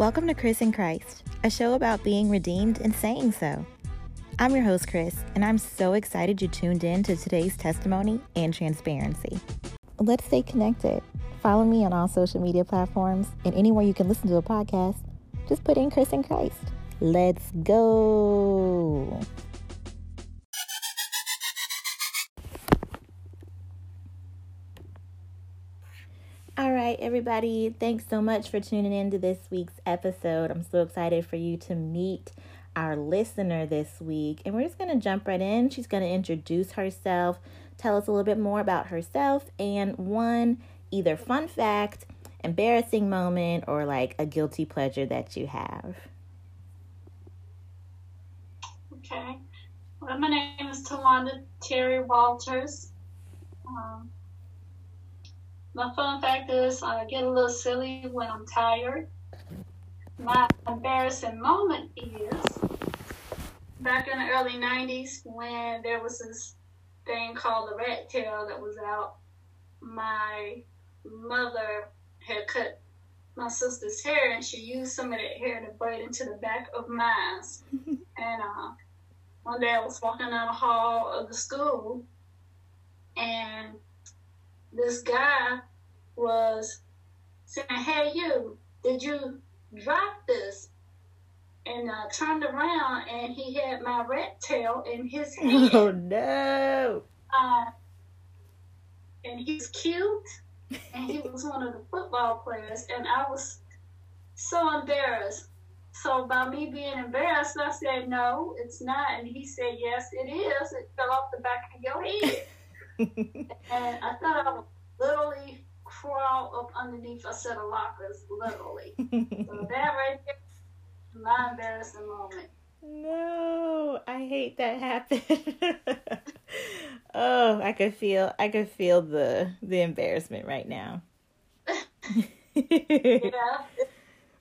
Welcome to Chris and Christ, a show about being redeemed and saying so. I'm your host, Chris, and I'm so excited you tuned in to today's testimony and transparency. Let's stay connected. Follow me on all social media platforms and anywhere you can listen to a podcast. Just put in Chris and Christ. Let's go. All right, everybody, thanks so much for tuning in to this week's episode. I'm so excited for you to meet our listener this week. And we're just going to jump right in. She's going to introduce herself, tell us a little bit more about herself, and one either fun fact, embarrassing moment, or like a guilty pleasure that you have. Okay. Well, my name is Tawanda Terry Walters. Um, my fun fact is I get a little silly when I'm tired. My embarrassing moment is back in the early 90s when there was this thing called the rat tail that was out. My mother had cut my sister's hair and she used some of that hair to braid into the back of mine. and uh, one day I was walking down the hall of the school and this guy was saying, Hey, you, did you drop this? And I turned around and he had my rat tail in his hand. Oh, no. Uh, and he's cute and he was one of the football players. And I was so embarrassed. So by me being embarrassed, I said, No, it's not. And he said, Yes, it is. It fell off the back of your head. And I thought I would literally crawl up underneath a set of lockers, literally. so that right there, my embarrassing moment. No, I hate that happened. oh, I could feel I could feel the the embarrassment right now. yeah.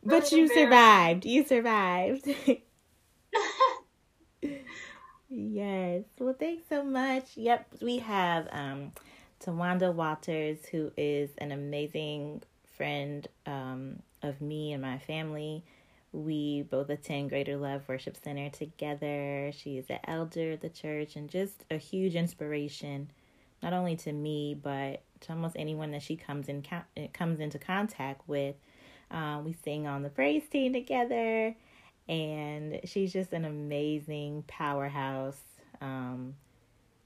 But you survived. You survived. Yes. Well, thanks so much. Yep, we have um Tawanda Walters, who is an amazing friend um, of me and my family. We both attend Greater Love Worship Center together. She is an elder of the church and just a huge inspiration, not only to me but to almost anyone that she comes in comes into contact with. Uh, we sing on the praise team together, and she's just an amazing powerhouse. Um,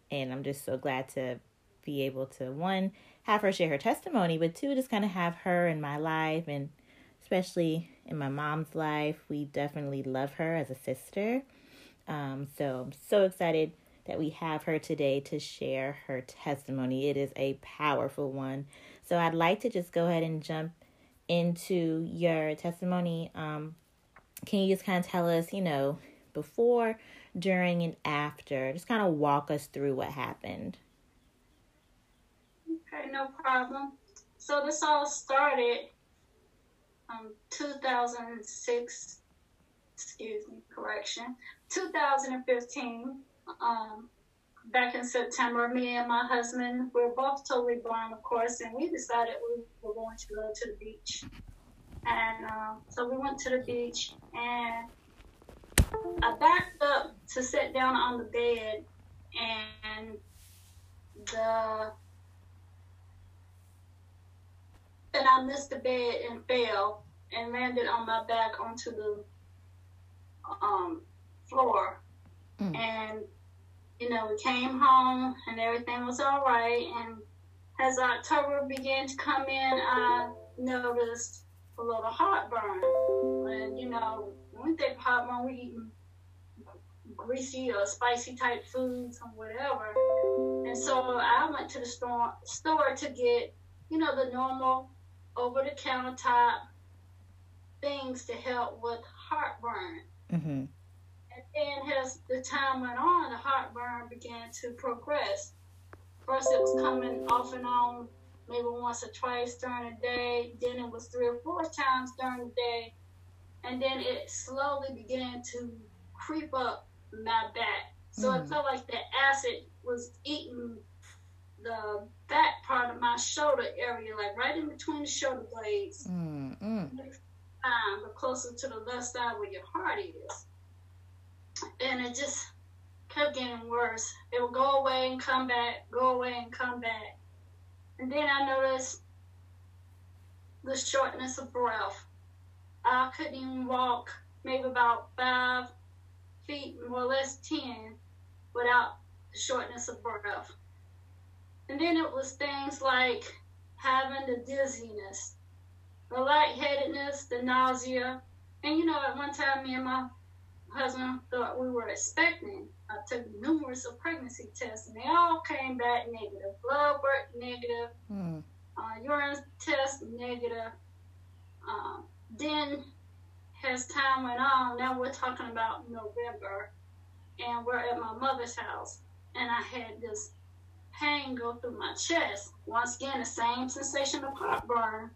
and I'm just so glad to be able to one have her share her testimony, but two just kind of have her in my life and especially in my mom's life. We definitely love her as a sister. Um, so I'm so excited that we have her today to share her testimony. It is a powerful one. So I'd like to just go ahead and jump into your testimony. Um, can you just kind of tell us, you know, before, during, and after? Just kind of walk us through what happened. Okay, no problem. So this all started um 2006 excuse me, correction. 2015. Um back in September, me and my husband we are both totally blind, of course, and we decided we were going to go to the beach. And um, so we went to the beach, and I backed up to sit down on the bed, and the and I missed the bed and fell and landed on my back onto the um, floor. Mm. And, you know, we came home and everything was all right. And as October began to come in, I noticed a little heartburn. And, you know, when we think heartburn, we eating greasy or spicy type foods or whatever. And so I went to the store, store to get, you know, the normal over the countertop things to help with heartburn. Mm-hmm. And then as the time went on, the heartburn began to progress. First, it was coming off and on, maybe once or twice during the day. Then it was three or four times during the day. And then it slowly began to creep up my back. So mm-hmm. it felt like the acid was eating the back part of my shoulder area, like right in between the shoulder blades. Mm-hmm. spine, but closer to the left side where your heart is. And it just kept getting worse. It would go away and come back, go away and come back. And then I noticed the shortness of breath. I couldn't even walk maybe about five feet, more or less 10, without the shortness of breath. And then it was things like having the dizziness, the lightheadedness, the nausea. And you know, at one time, me and my husband thought we were expecting. I took numerous of pregnancy tests, and they all came back negative. Blood work negative, mm. uh, urine test negative. Um, then, as time went on, now we're talking about November, and we're at my mother's house, and I had this pain go through my chest. Once again, the same sensation of heartburn.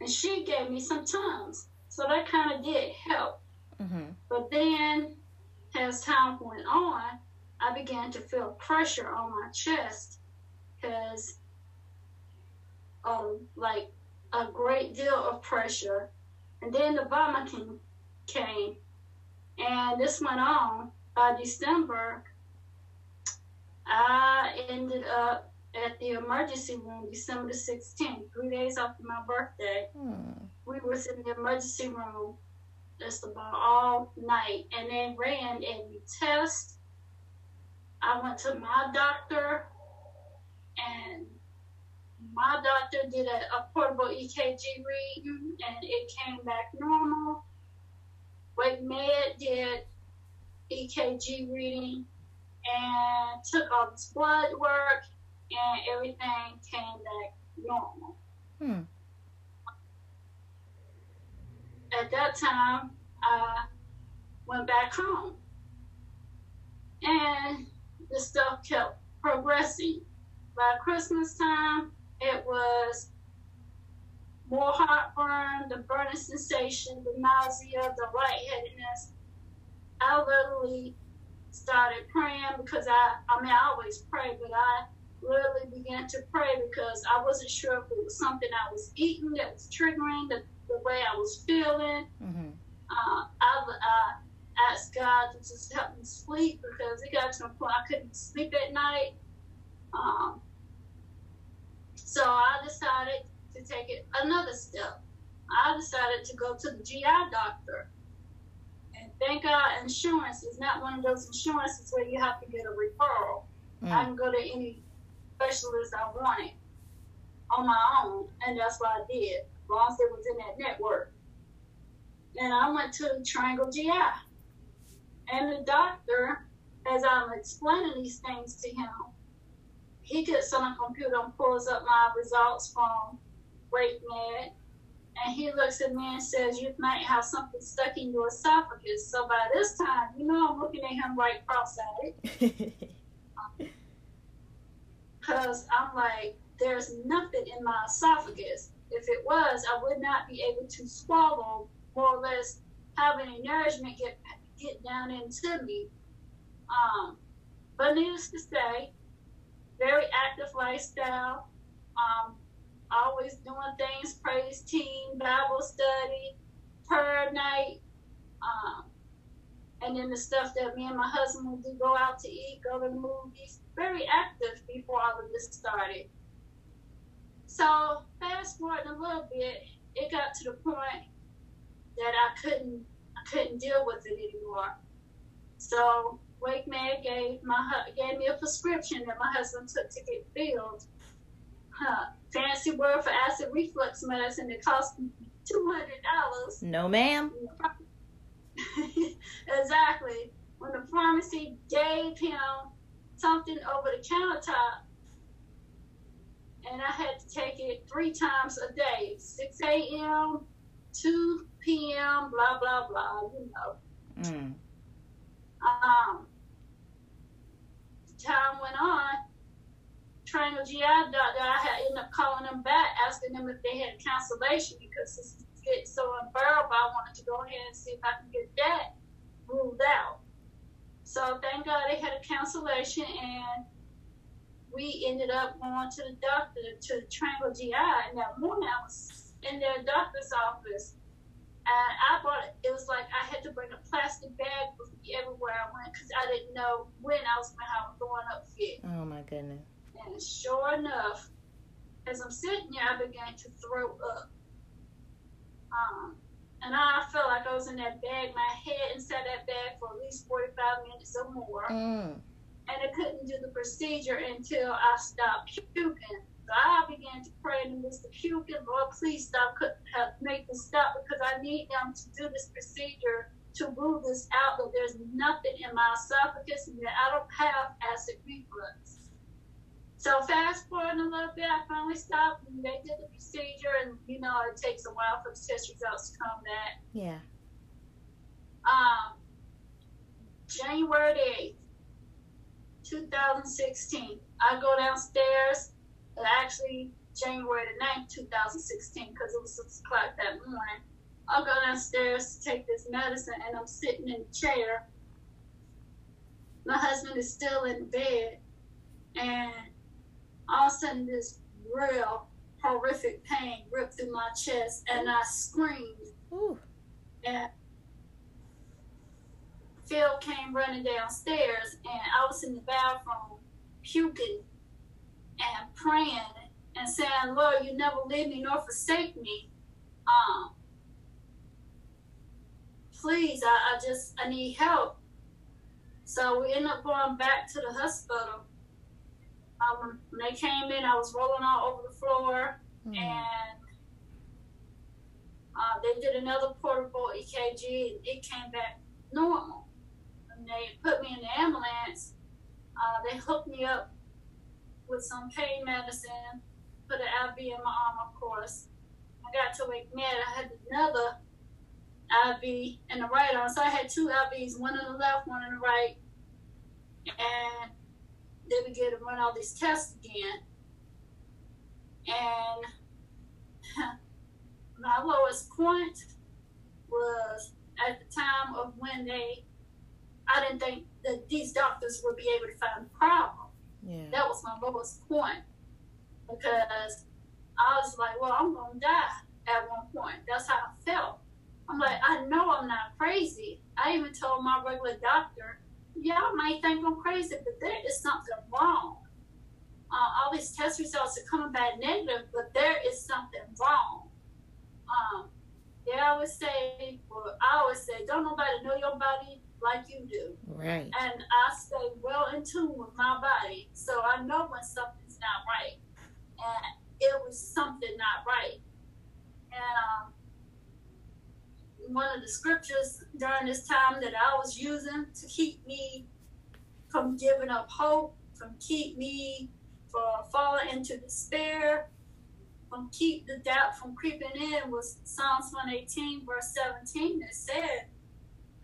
And she gave me some Tums. So that kind of did help. Mm-hmm. But then, as time went on, I began to feel pressure on my chest because, um, like a great deal of pressure. And then the vomiting came. And this went on. By December, I ended up at the emergency room December the 16th, three days after my birthday. Hmm. We was in the emergency room just about all night and then ran every test. I went to my doctor and my doctor did a, a portable EKG reading and it came back normal. Wake Med did EKG reading and took all this blood work, and everything came back normal. Hmm. At that time, I went back home, and the stuff kept progressing. By Christmas time, it was more heartburn, the burning sensation, the nausea, the lightheadedness. I literally started praying because I, I mean, I always pray, but I really began to pray because I wasn't sure if it was something I was eating that was triggering the, the way I was feeling. Mm-hmm. Uh, I, I asked God to just help me sleep because it got to a point I couldn't sleep at night. Um, so I decided to take it another step. I decided to go to the GI doctor And thank God insurance is not one of those insurances where you have to get a referral. Mm. I can go to any specialist I wanted on my own, and that's what I did, as it was in that network. And I went to Triangle GI. And the doctor, as I'm explaining these things to him, he gets on a computer and pulls up my results from WakeMed and he looks at me and says, You might have something stuck in your esophagus. So by this time, you know, I'm looking at him like cross eyed. Because I'm like, There's nothing in my esophagus. If it was, I would not be able to swallow, more or less, have any nourishment get, get down into me. Um, but needless to say, very active lifestyle. Um, always doing things, praise team, Bible study, prayer night, um, and then the stuff that me and my husband would do, go out to eat, go to the movies. Very active before all of this started. So fast forward a little bit, it got to the point that I couldn't I couldn't deal with it anymore. So WakeMed gave my gave me a prescription that my husband took to get filled. Huh fancy word for acid reflux medicine that cost two hundred dollars. No, ma'am. exactly. When the pharmacy gave him something over the countertop, and I had to take it three times a day, six a.m., two p.m., blah blah blah. You know. Mm. Um. Time went on Triangle GI doctor, I had ended up calling them back, asking them if they had cancellation because this is getting so unbearable. I wanted to go ahead and see if I can get that ruled out. So thank God they had a cancellation, and we ended up going to the doctor to the Triangle GI. And that morning I was in their doctor's office, And I bought it. It was like I had to bring a plastic bag with me everywhere I went because I didn't know when I was going to have a throwing up fit. Oh my goodness. And sure enough, as I'm sitting there, I began to throw up. Um, and I felt like I was in that bag, my head inside that bag for at least 45 minutes or more. Mm. And I couldn't do the procedure until I stopped puking. So I began to pray to Mr. puking, Lord, please stop, couldn't have, make this stop because I need them to do this procedure to rule this out that there's nothing in my esophagus and that I don't have acid reflux. So fast forward a little bit, I finally stopped and they did the procedure and you know it takes a while for the test results to come back. Yeah. Um January the 8th, 2016. I go downstairs uh, actually January the 9th, 2016, because it was 6 o'clock that morning. I'll go downstairs to take this medicine, and I'm sitting in the chair. My husband is still in bed, and all of a sudden, this real horrific pain ripped through my chest, and I screamed. Ooh. And Phil came running downstairs, and I was in the bathroom puking and praying and saying, Lord, you never leave me nor forsake me. Um, please, I, I just, I need help. So we ended up going back to the hospital. Um, when they came in, I was rolling all over the floor, mm. and uh, they did another portable EKG, and it came back normal. They put me in the ambulance. Uh, they hooked me up with some pain medicine, put an IV in my arm, of course. I got to Wake Med. I had another IV in the right arm. So I had two IVs, one in the left, one in the right. And they began to run all these tests again. And my lowest point was at the time of when they, I didn't think that these doctors would be able to find the problem. Yeah. That was my lowest point because I was like, well, I'm going to die at one point. That's how I felt. I'm like, I know I'm not crazy. I even told my regular doctor, y'all might think I'm crazy, but there is something wrong. Uh, all these test results are coming back negative, but there is something wrong. Um, they always say, well, I always say, don't nobody know your body like you do. Right. And I stay well in tune with my body. So I know when something's not right. And it was something not right. And um, one of the scriptures during this time that I was using to keep me from giving up hope, from keep me from falling into despair, from keep the doubt from creeping in was Psalms 118, verse 17 that said,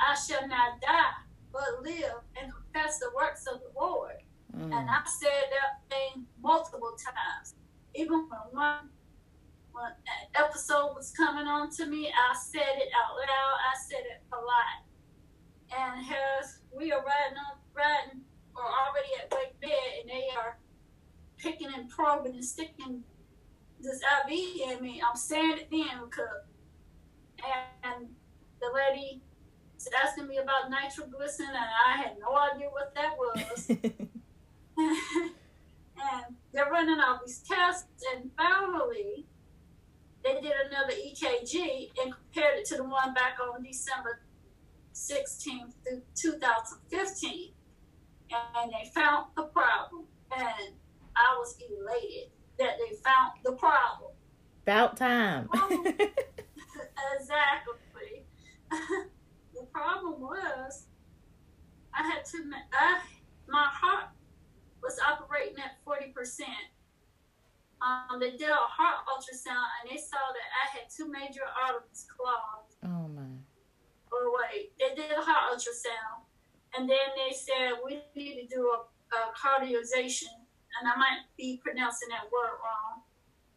I shall not die, but live and confess the works of the Lord. Mm. And I said that thing multiple times. Even when one when an episode was coming on to me, I said it out loud. I said it a lot. And as we are riding up, riding, or already at WakeMed, and they are picking and probing and sticking this IV in me, I'm saying it then because, and the lady asking me about nitroglycerin, and I had no idea what that was. and they're running all these tests, and finally, they did another EKG and compared it to the one back on December 16th, 2015. And they found the problem. And I was elated that they found the problem. About time. Oh, exactly. problem was I had to, I, my heart was operating at 40%. Um, they did a heart ultrasound and they saw that I had two major arteries clogged. Oh my. Or wait, they did a heart ultrasound and then they said we need to do a, a and I might be pronouncing that word wrong.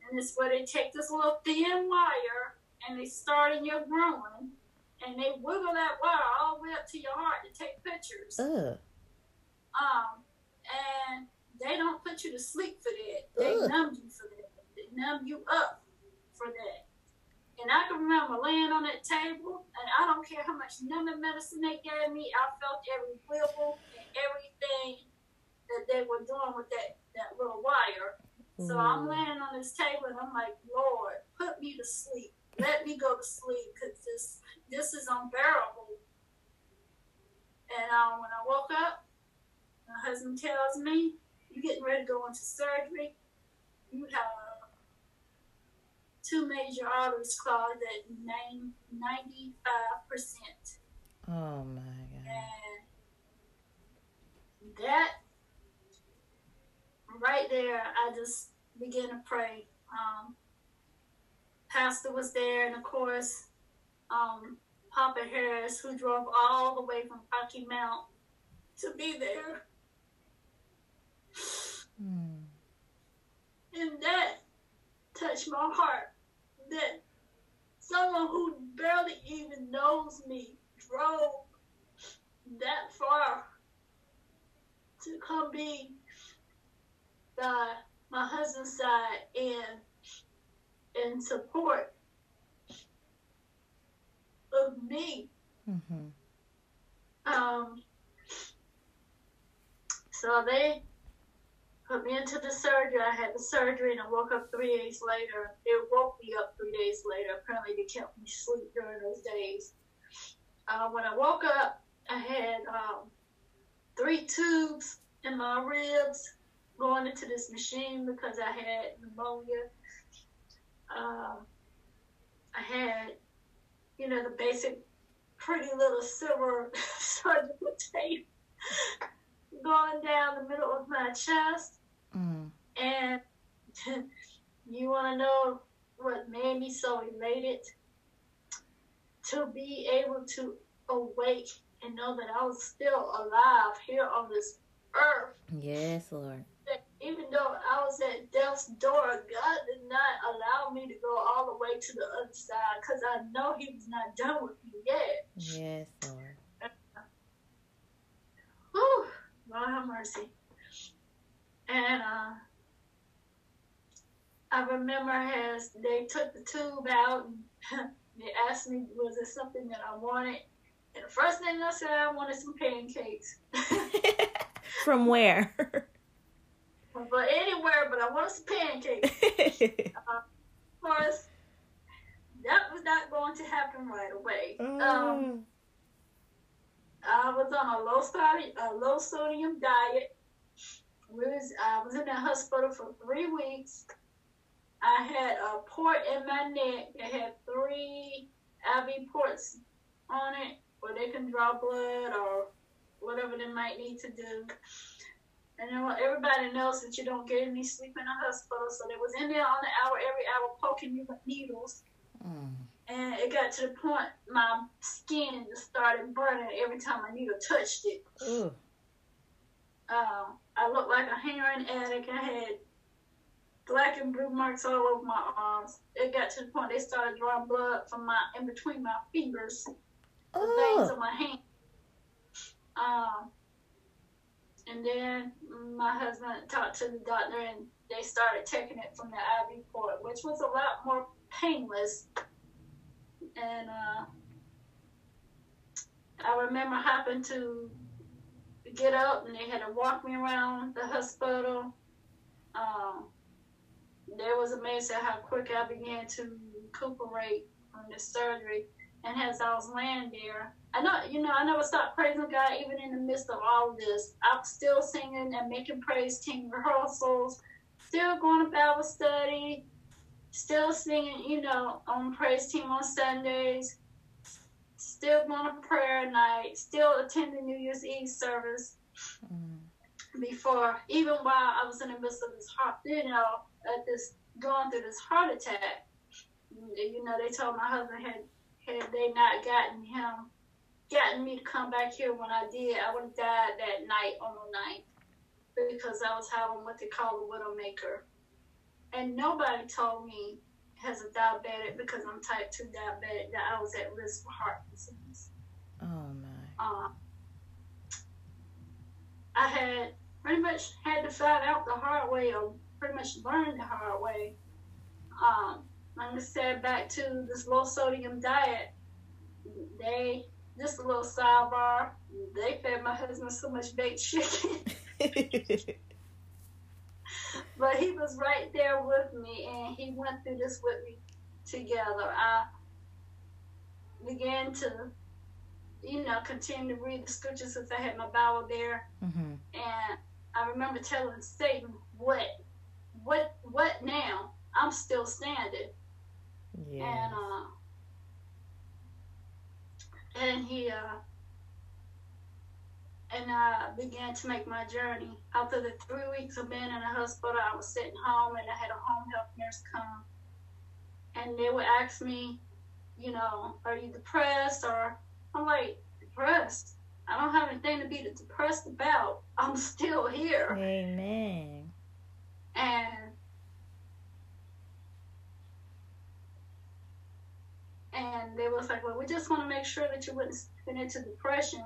And it's where they take this little thin wire and they start in your groin and they wiggle that wire all the way up to your heart to take pictures. Ugh. Um, and they don't put you to sleep for that. They Ugh. numb you for that. They numb you up for that. And I can remember laying on that table, and I don't care how much numbing medicine they gave me, I felt every wibble and everything that they were doing with that, that little wire. So I'm laying on this table, and I'm like, Lord, put me to sleep. Let me go to sleep, because this, this is unbearable. And uh, when I woke up, my husband tells me, You're getting ready to go into surgery. You have two major arteries clogged at 95%. Oh my God. And that, right there, I just began to pray. Um, Pastor was there, and of course, um, Papa Harris, who drove all the way from Rocky Mount to be there. Mm. And that touched my heart. That someone who barely even knows me drove that far to come be by my husband's side and in support of me. Mm-hmm. Um, so they put me into the surgery. I had the surgery and I woke up three days later. It woke me up three days later. Apparently, they kept me asleep during those days. Uh, when I woke up, I had um, three tubes in my ribs going into this machine because I had pneumonia. Uh, I had you know, the basic pretty little silver surgical tape going down the middle of my chest. Mm. And you want to know what made me so elated? To be able to awake and know that I was still alive here on this earth. Yes, Lord even though I was at death's door, God did not allow me to go all the way to the other side because I know He was not done with me yet. Yes, Lord. Whew, Lord have mercy. And uh, I remember as they took the tube out and they asked me, was it something that I wanted? And the first thing I said, I wanted some pancakes. From where? But anywhere, but I want some pancakes. uh, of course, that was not going to happen right away. Um, mm. I was on a low sodium, a low sodium diet. We was, I was in the hospital for three weeks. I had a port in my neck that had three IV ports on it where they can draw blood or whatever they might need to do. And then everybody knows that you don't get any sleep in a hospital, so they was in there on the hour, every hour, poking me with needles. Mm. And it got to the point my skin just started burning every time a needle touched it. Uh, I looked like a heroin addict. I had black and blue marks all over my arms. It got to the point they started drawing blood from my in between my fingers, the veins of my hand. Um, and then my husband talked to the doctor and they started taking it from the IV port, which was a lot more painless. And uh, I remember having to get up and they had to walk me around the hospital. Um, it was amazing how quick I began to recuperate from the surgery. And as I was laying there, I know, you know, I never stopped praising God even in the midst of all of this. I'm still singing and making praise team rehearsals, still going to Bible study, still singing, you know, on praise team on Sundays, still going to prayer night, still attending New Year's Eve service. Mm. Before, even while I was in the midst of this heart, you know, at this going through this heart attack, you know, they told my husband had had they not gotten him gotten me to come back here when I did, I would have died that night on the night because I was having what they call a widowmaker. And nobody told me as a diabetic because I'm type 2 diabetic that I was at risk for heart disease. Oh my. Um, I had pretty much had to find out the hard way or pretty much learn the hard way. Um, like I said, back to this low sodium diet. They just a little sidebar. They fed my husband so much baked chicken. but he was right there with me, and he went through this with me together. I began to, you know, continue to read the scriptures since I had my Bible there, mm-hmm. and I remember telling Satan, "What, what, what now? I'm still standing." Yeah. And uh, and he uh, and I began to make my journey. After the three weeks of being in the hospital, I was sitting home and I had a home health nurse come, and they would ask me, you know, are you depressed? Or I'm like, depressed. I don't have anything to be depressed about. I'm still here. Amen. And and they was like, well, we just want to make sure that you wouldn't spin into depression.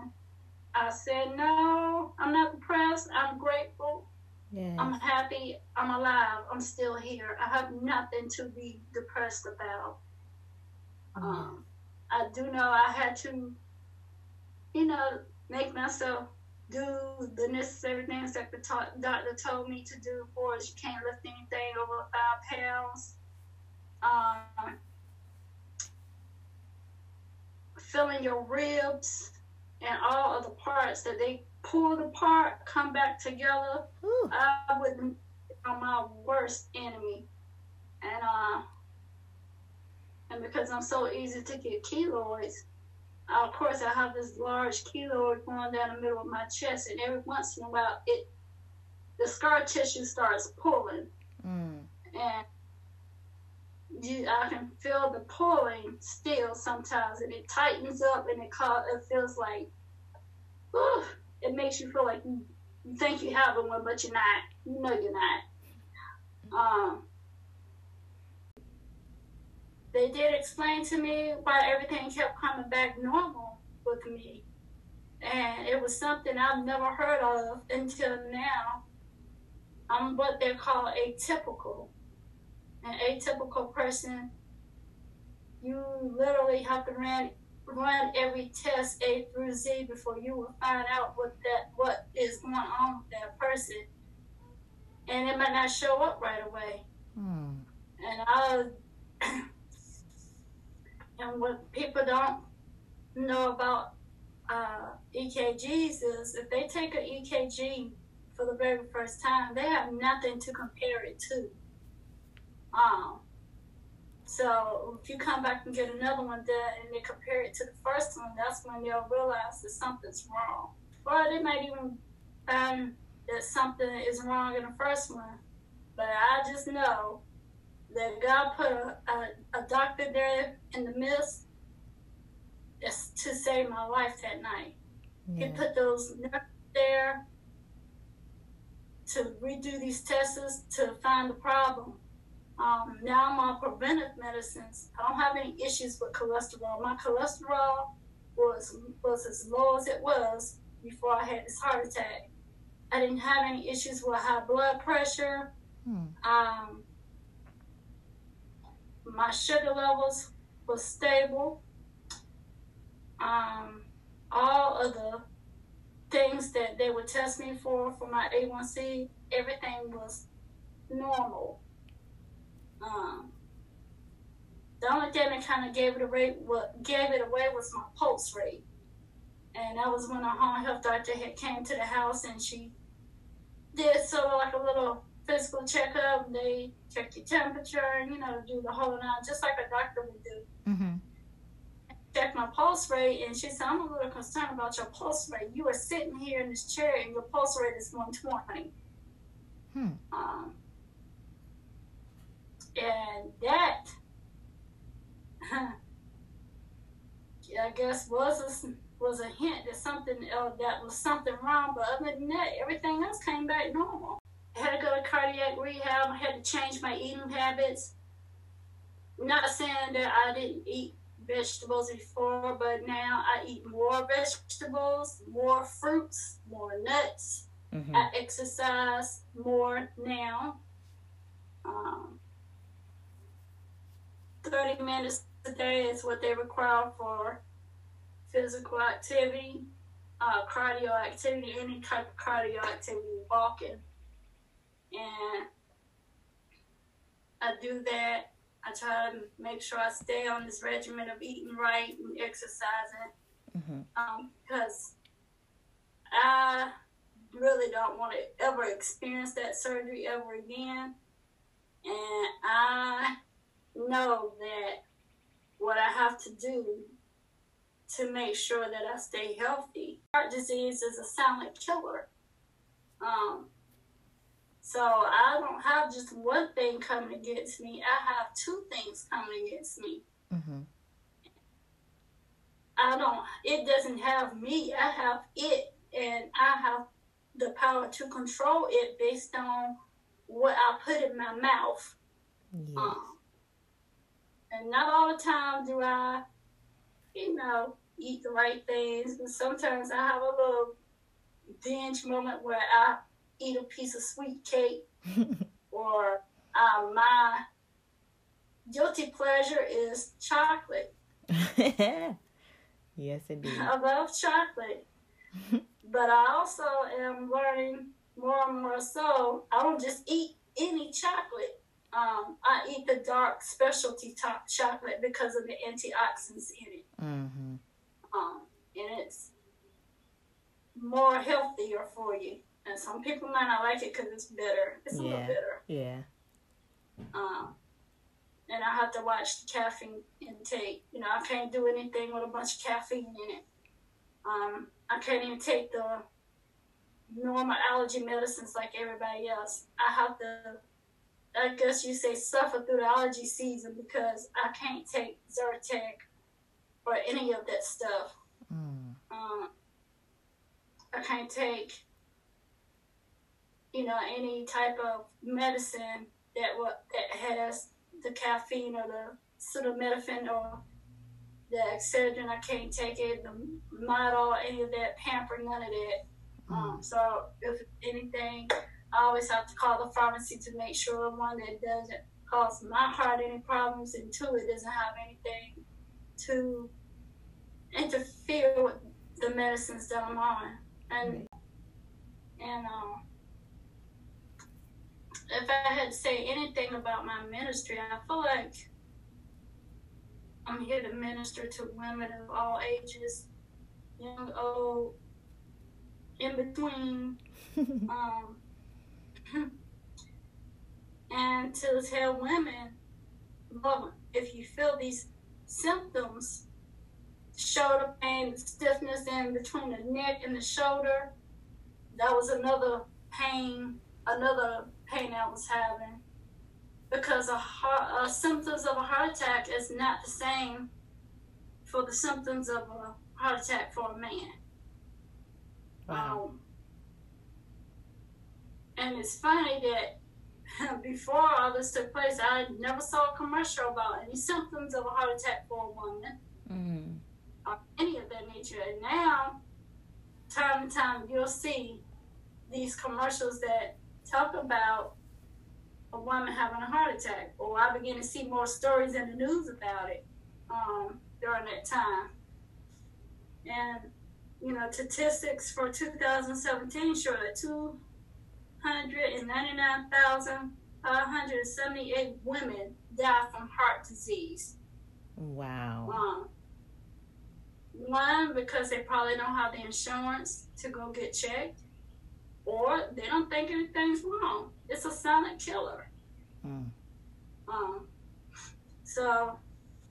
I said, no, I'm not depressed. I'm grateful. Yes. I'm happy. I'm alive. I'm still here. I have nothing to be depressed about. Mm. Um, I do know I had to, you know, make myself do the necessary things that the to- doctor told me to do for us. You can't lift anything over five pounds. Um, your ribs and all of the parts that they pulled apart come back together. Ooh. I wouldn't on my worst enemy. And uh and because I'm so easy to get keloids, uh, of course I have this large keloid going down the middle of my chest and every once in a while it the scar tissue starts pulling. Mm. And you, I can feel the pulling still sometimes, and it tightens up, and it cause, it feels like, whew, it makes you feel like you, you think you have one, but you're not. You know you're not. Um, they did explain to me why everything kept coming back normal with me, and it was something I've never heard of until now. I'm what they call atypical an atypical person, you literally have to run run every test A through Z before you will find out what that what is going on with that person, and it might not show up right away. Hmm. And I and what people don't know about uh, EKGs is if they take an EKG for the very first time, they have nothing to compare it to. Um, so if you come back and get another one done and they compare it to the first one, that's when they'll realize that something's wrong. Or they might even find that something is wrong in the first one. But I just know that God put a, a, a doctor there in the midst to save my life that night. Yeah. He put those nurses there to redo these tests to find the problem. Um, now I'm on preventive medicines. I don't have any issues with cholesterol. My cholesterol was was as low as it was before I had this heart attack. I didn't have any issues with high blood pressure. Hmm. Um, my sugar levels were stable. Um, all of the things that they would test me for for my A1C, everything was normal. Um, the only thing that kind of gave it away, what gave it away, was my pulse rate, and that was when our home health doctor had came to the house and she did sort of like a little physical checkup. They check your temperature and you know do the whole nine, just like a doctor would do. Mm-hmm. Check my pulse rate, and she said, "I'm a little concerned about your pulse rate. You are sitting here in this chair, and your pulse rate is 120." Hmm. Um, and that, I guess, was a, was a hint that something uh, that was something wrong. But other than that, everything else came back normal. I had to go to cardiac rehab. I had to change my eating habits. Not saying that I didn't eat vegetables before, but now I eat more vegetables, more fruits, more nuts. Mm-hmm. I exercise more now. Um, 30 minutes a day is what they require for physical activity, uh, cardio activity, any type of cardio activity, walking. And I do that. I try to make sure I stay on this regimen of eating right and exercising. Mm-hmm. Um, because I really don't want to ever experience that surgery ever again. And I know that what I have to do to make sure that I stay healthy. Heart disease is a silent killer. Um, so I don't have just one thing coming against me. I have two things coming against me. Mm-hmm. I don't. It doesn't have me. I have it, and I have the power to control it based on what I put in my mouth. Yes. Um, and not all the time do I, you know, eat the right things. And sometimes I have a little binge moment where I eat a piece of sweet cake or um, my guilty pleasure is chocolate. yes, indeed. I love chocolate. but I also am learning more and more so I don't just eat any chocolate. Um, I eat the dark specialty top chocolate because of the antioxidants in it. Mm-hmm. Um, and it's more healthier for you. And some people might not like it because it's bitter. It's a yeah. little bitter. Yeah. Um, and I have to watch the caffeine intake. You know, I can't do anything with a bunch of caffeine in it. Um, I can't even take the normal allergy medicines like everybody else. I have to, I guess you say, suffer through the allergy season because I can't take Zyrtec or any of that stuff. Mm. Um, I can't take, you know, any type of medicine that what that has the caffeine or the acetaminophen or the Excedrin, I can't take it, the Midol, any of that, Pamprin, none of that. Mm. Um, so if anything, I always have to call the pharmacy to make sure one that doesn't cause my heart any problems, and two, it doesn't have anything to interfere with the medicines that I'm on. And and um, if I had to say anything about my ministry, I feel like I'm here to minister to women of all ages, young, old, in between. um, and to tell women, look, if you feel these symptoms, shoulder pain, stiffness in between the neck and the shoulder, that was another pain, another pain I was having because a heart, uh, symptoms of a heart attack is not the same for the symptoms of a heart attack for a man. Wow. Um, and it's funny that before all this took place, I never saw a commercial about any symptoms of a heart attack for a woman mm. or any of that nature. And now, time and time, you'll see these commercials that talk about a woman having a heart attack, or I began to see more stories in the news about it um, during that time. And, you know, statistics for 2017 show that 299,578 women die from heart disease. Wow. Um, one, because they probably don't have the insurance to go get checked, or they don't think anything's wrong it's a silent killer. Mm. Um, so,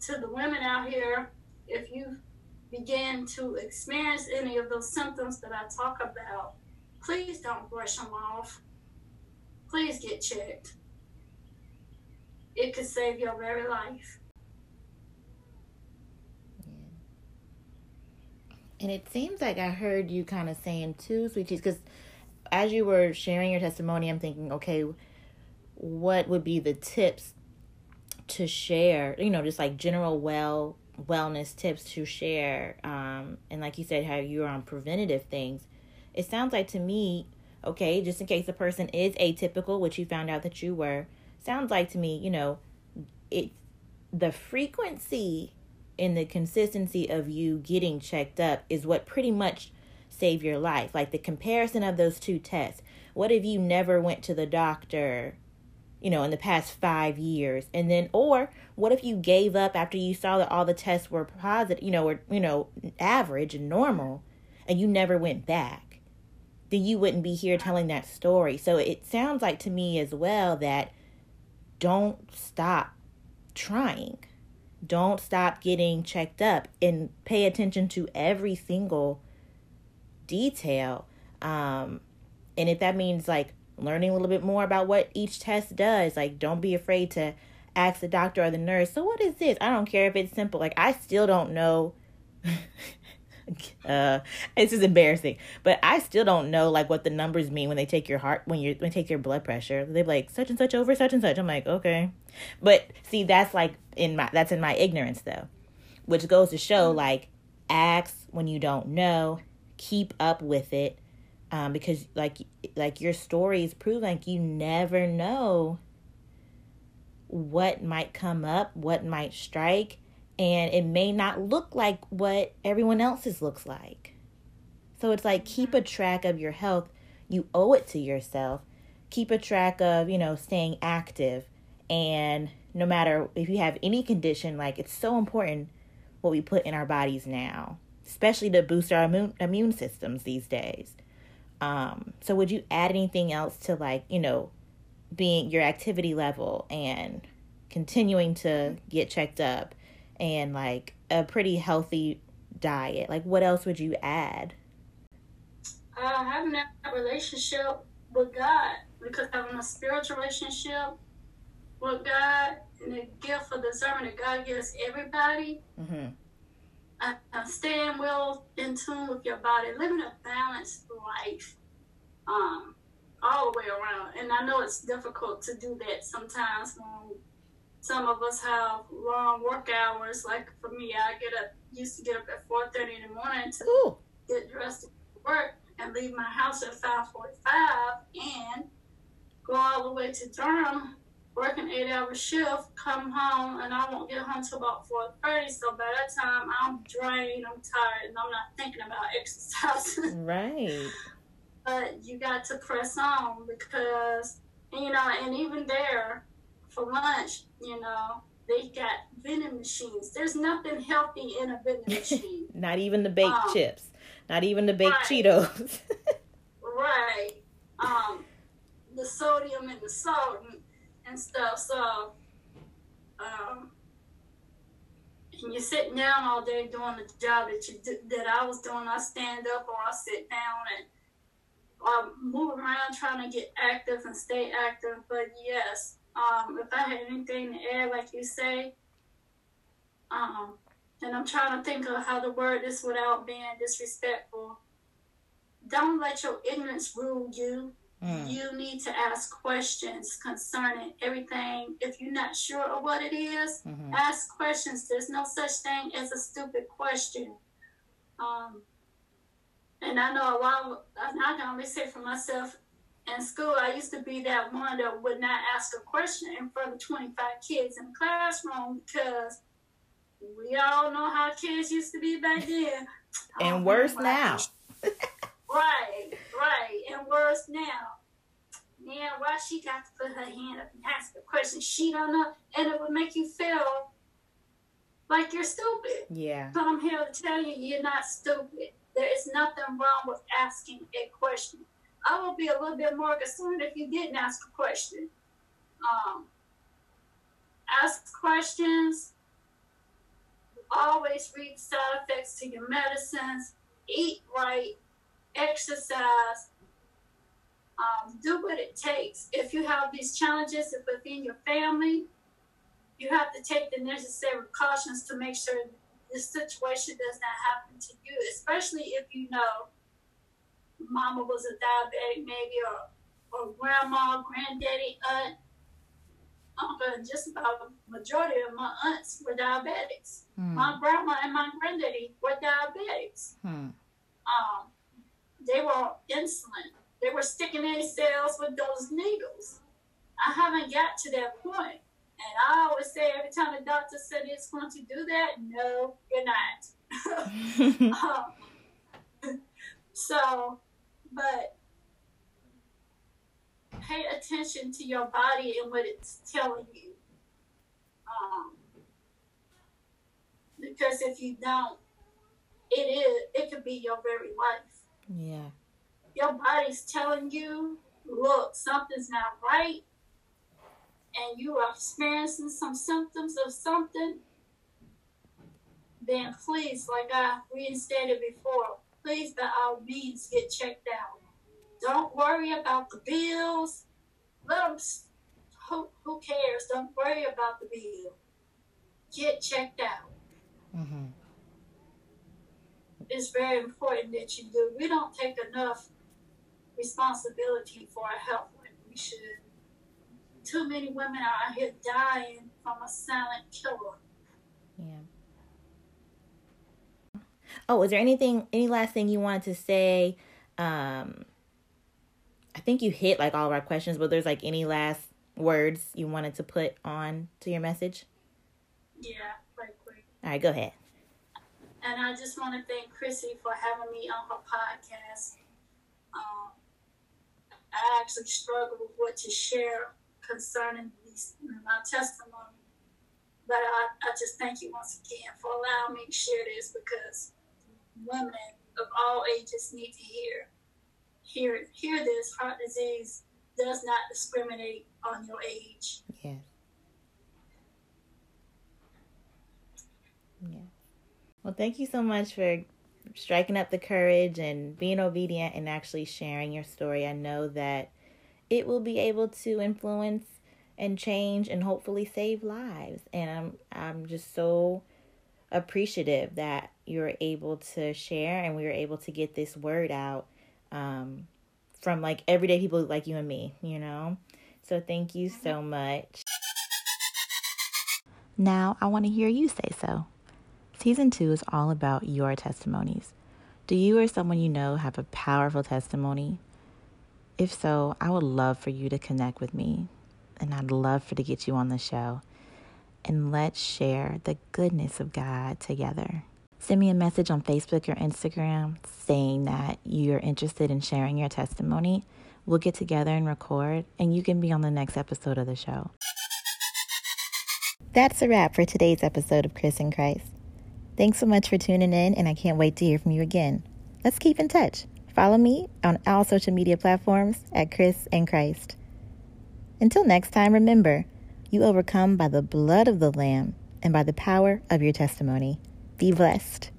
to the women out here, if you begin to experience any of those symptoms that I talk about, please don't brush them off. Please get checked. It could save your very life. And it seems like I heard you kind of saying too, sweeties, because as you were sharing your testimony, I'm thinking, okay, what would be the tips to share? You know, just like general well wellness tips to share. Um, and like you said, how you're on preventative things. It sounds like to me, okay, just in case the person is atypical, which you found out that you were, sounds like to me, you know, it's the frequency and the consistency of you getting checked up is what pretty much save your life. Like the comparison of those two tests. What if you never went to the doctor, you know, in the past five years? And then, or what if you gave up after you saw that all the tests were positive, you know, or, you know, average and normal, and you never went back? Then you wouldn't be here telling that story. So it sounds like to me as well that don't stop trying. Don't stop getting checked up and pay attention to every single detail. Um, and if that means like learning a little bit more about what each test does, like don't be afraid to ask the doctor or the nurse, so what is this? I don't care if it's simple. Like I still don't know uh this is embarrassing. But i still don't know like what the numbers mean when they take your heart when you when take your blood pressure. They're like such and such over such and such. I'm like okay. But see that's like in my that's in my ignorance though. Which goes to show like ask when you don't know. Keep up with it. Um because like like your stories prove like you never know what might come up what might strike and it may not look like what everyone else's looks like. So it's like keep a track of your health. You owe it to yourself. Keep a track of, you know, staying active. And no matter if you have any condition, like it's so important what we put in our bodies now, especially to boost our immune, immune systems these days. Um, so would you add anything else to like, you know, being your activity level and continuing to get checked up and like a pretty healthy diet? Like, what else would you add? Uh, having that relationship with God, because having a spiritual relationship with God and the gift of discernment that God gives everybody. Mm-hmm. Uh, uh, staying well in tune with your body, living a balanced life, um, all the way around. And I know it's difficult to do that sometimes when some of us have long work hours. Like for me, I get up used to get up at four thirty in the morning to Ooh. get dressed to work and leave my house at five forty five and go all the way to Durham, work an eight hour shift, come home, and I won't get home till about four thirty. So by that time, I'm drained, I'm tired, and I'm not thinking about exercise. right. But you got to press on because you know, and even there for lunch, you know, they got vending machines. There's nothing healthy in a vending machine. Not even the baked um, chips. Not even the baked right. Cheetos. right. Um, the sodium and the salt and, and stuff. So, um, and you're sitting down all day doing the job that you that I was doing. I stand up or I sit down and I move around trying to get active and stay active. But yes, um, if I had anything to add, like you say, um, and I'm trying to think of how to word this without being disrespectful. Don't let your ignorance rule you. Mm. You need to ask questions concerning everything. If you're not sure of what it is, mm-hmm. ask questions. There's no such thing as a stupid question. Um, and I know a lot. I can only say for myself in school, I used to be that one that would not ask a question in front of 25 kids in the classroom because we all know how kids used to be back then. and oh, worse now. right, right, and worse now. Man, why she got to put her hand up and ask a question she don't know, and it would make you feel like you're stupid. Yeah. But I'm here to tell you, you're not stupid. There is nothing wrong with asking a question. I would be a little bit more concerned if you didn't ask a question. Um, ask questions. Always read side effects to your medicines. Eat right. Exercise. Um, do what it takes. If you have these challenges within your family, you have to take the necessary precautions to make sure this situation does not happen to you, especially if you know mama was a diabetic, maybe, or, or grandma, granddaddy, aunt, uncle, just about majority of my aunts were diabetics. Hmm. My grandma and my granddaddy were diabetics. Hmm. Um, they were insulin. They were sticking themselves with those needles. I haven't got to that point. point, And I always say every time the doctor said it's going to do that, no, you're not. um, so, but pay attention to your body and what it's telling you. Um, because if you don't, it is it could be your very life. Yeah. Your body's telling you, look, something's not right, and you are experiencing some symptoms of something. Then please, like I reinstated before, please by all means get checked out. Don't worry about the bills. Let them. Who, who cares? Don't worry about the bill. Get checked out. Mm-hmm. It's very important that you do. We don't take enough responsibility for our health like we should. Too many women are out here dying from a silent killer. Yeah. Oh, is there anything, any last thing you wanted to say? Um, I think you hit like all of our questions, but there's like any last words you wanted to put on to your message? Yeah, right quick. All right, go ahead. And I just want to thank Chrissy for having me on her podcast. Um, I actually struggle with what to share concerning these, my testimony. But I, I just thank you once again for allowing me to share this because women of all ages need to hear hear hear this. Heart disease does not discriminate on your age. Yeah. Yeah. Well, thank you so much for striking up the courage and being obedient and actually sharing your story. I know that it will be able to influence and change and hopefully save lives. And I'm I'm just so appreciative that you're able to share and we were able to get this word out um, from like everyday people like you and me, you know? So thank you so much. Now, I want to hear you say so. Season two is all about your testimonies. Do you or someone you know have a powerful testimony? If so, I would love for you to connect with me, and I'd love for to get you on the show. And let's share the goodness of God together. Send me a message on Facebook or Instagram saying that you're interested in sharing your testimony. We'll get together and record, and you can be on the next episode of the show. That's a wrap for today's episode of Chris and Christ. Thanks so much for tuning in, and I can't wait to hear from you again. Let's keep in touch. Follow me on all social media platforms at Chris and Christ. Until next time, remember, you overcome by the blood of the Lamb and by the power of your testimony. Be blessed.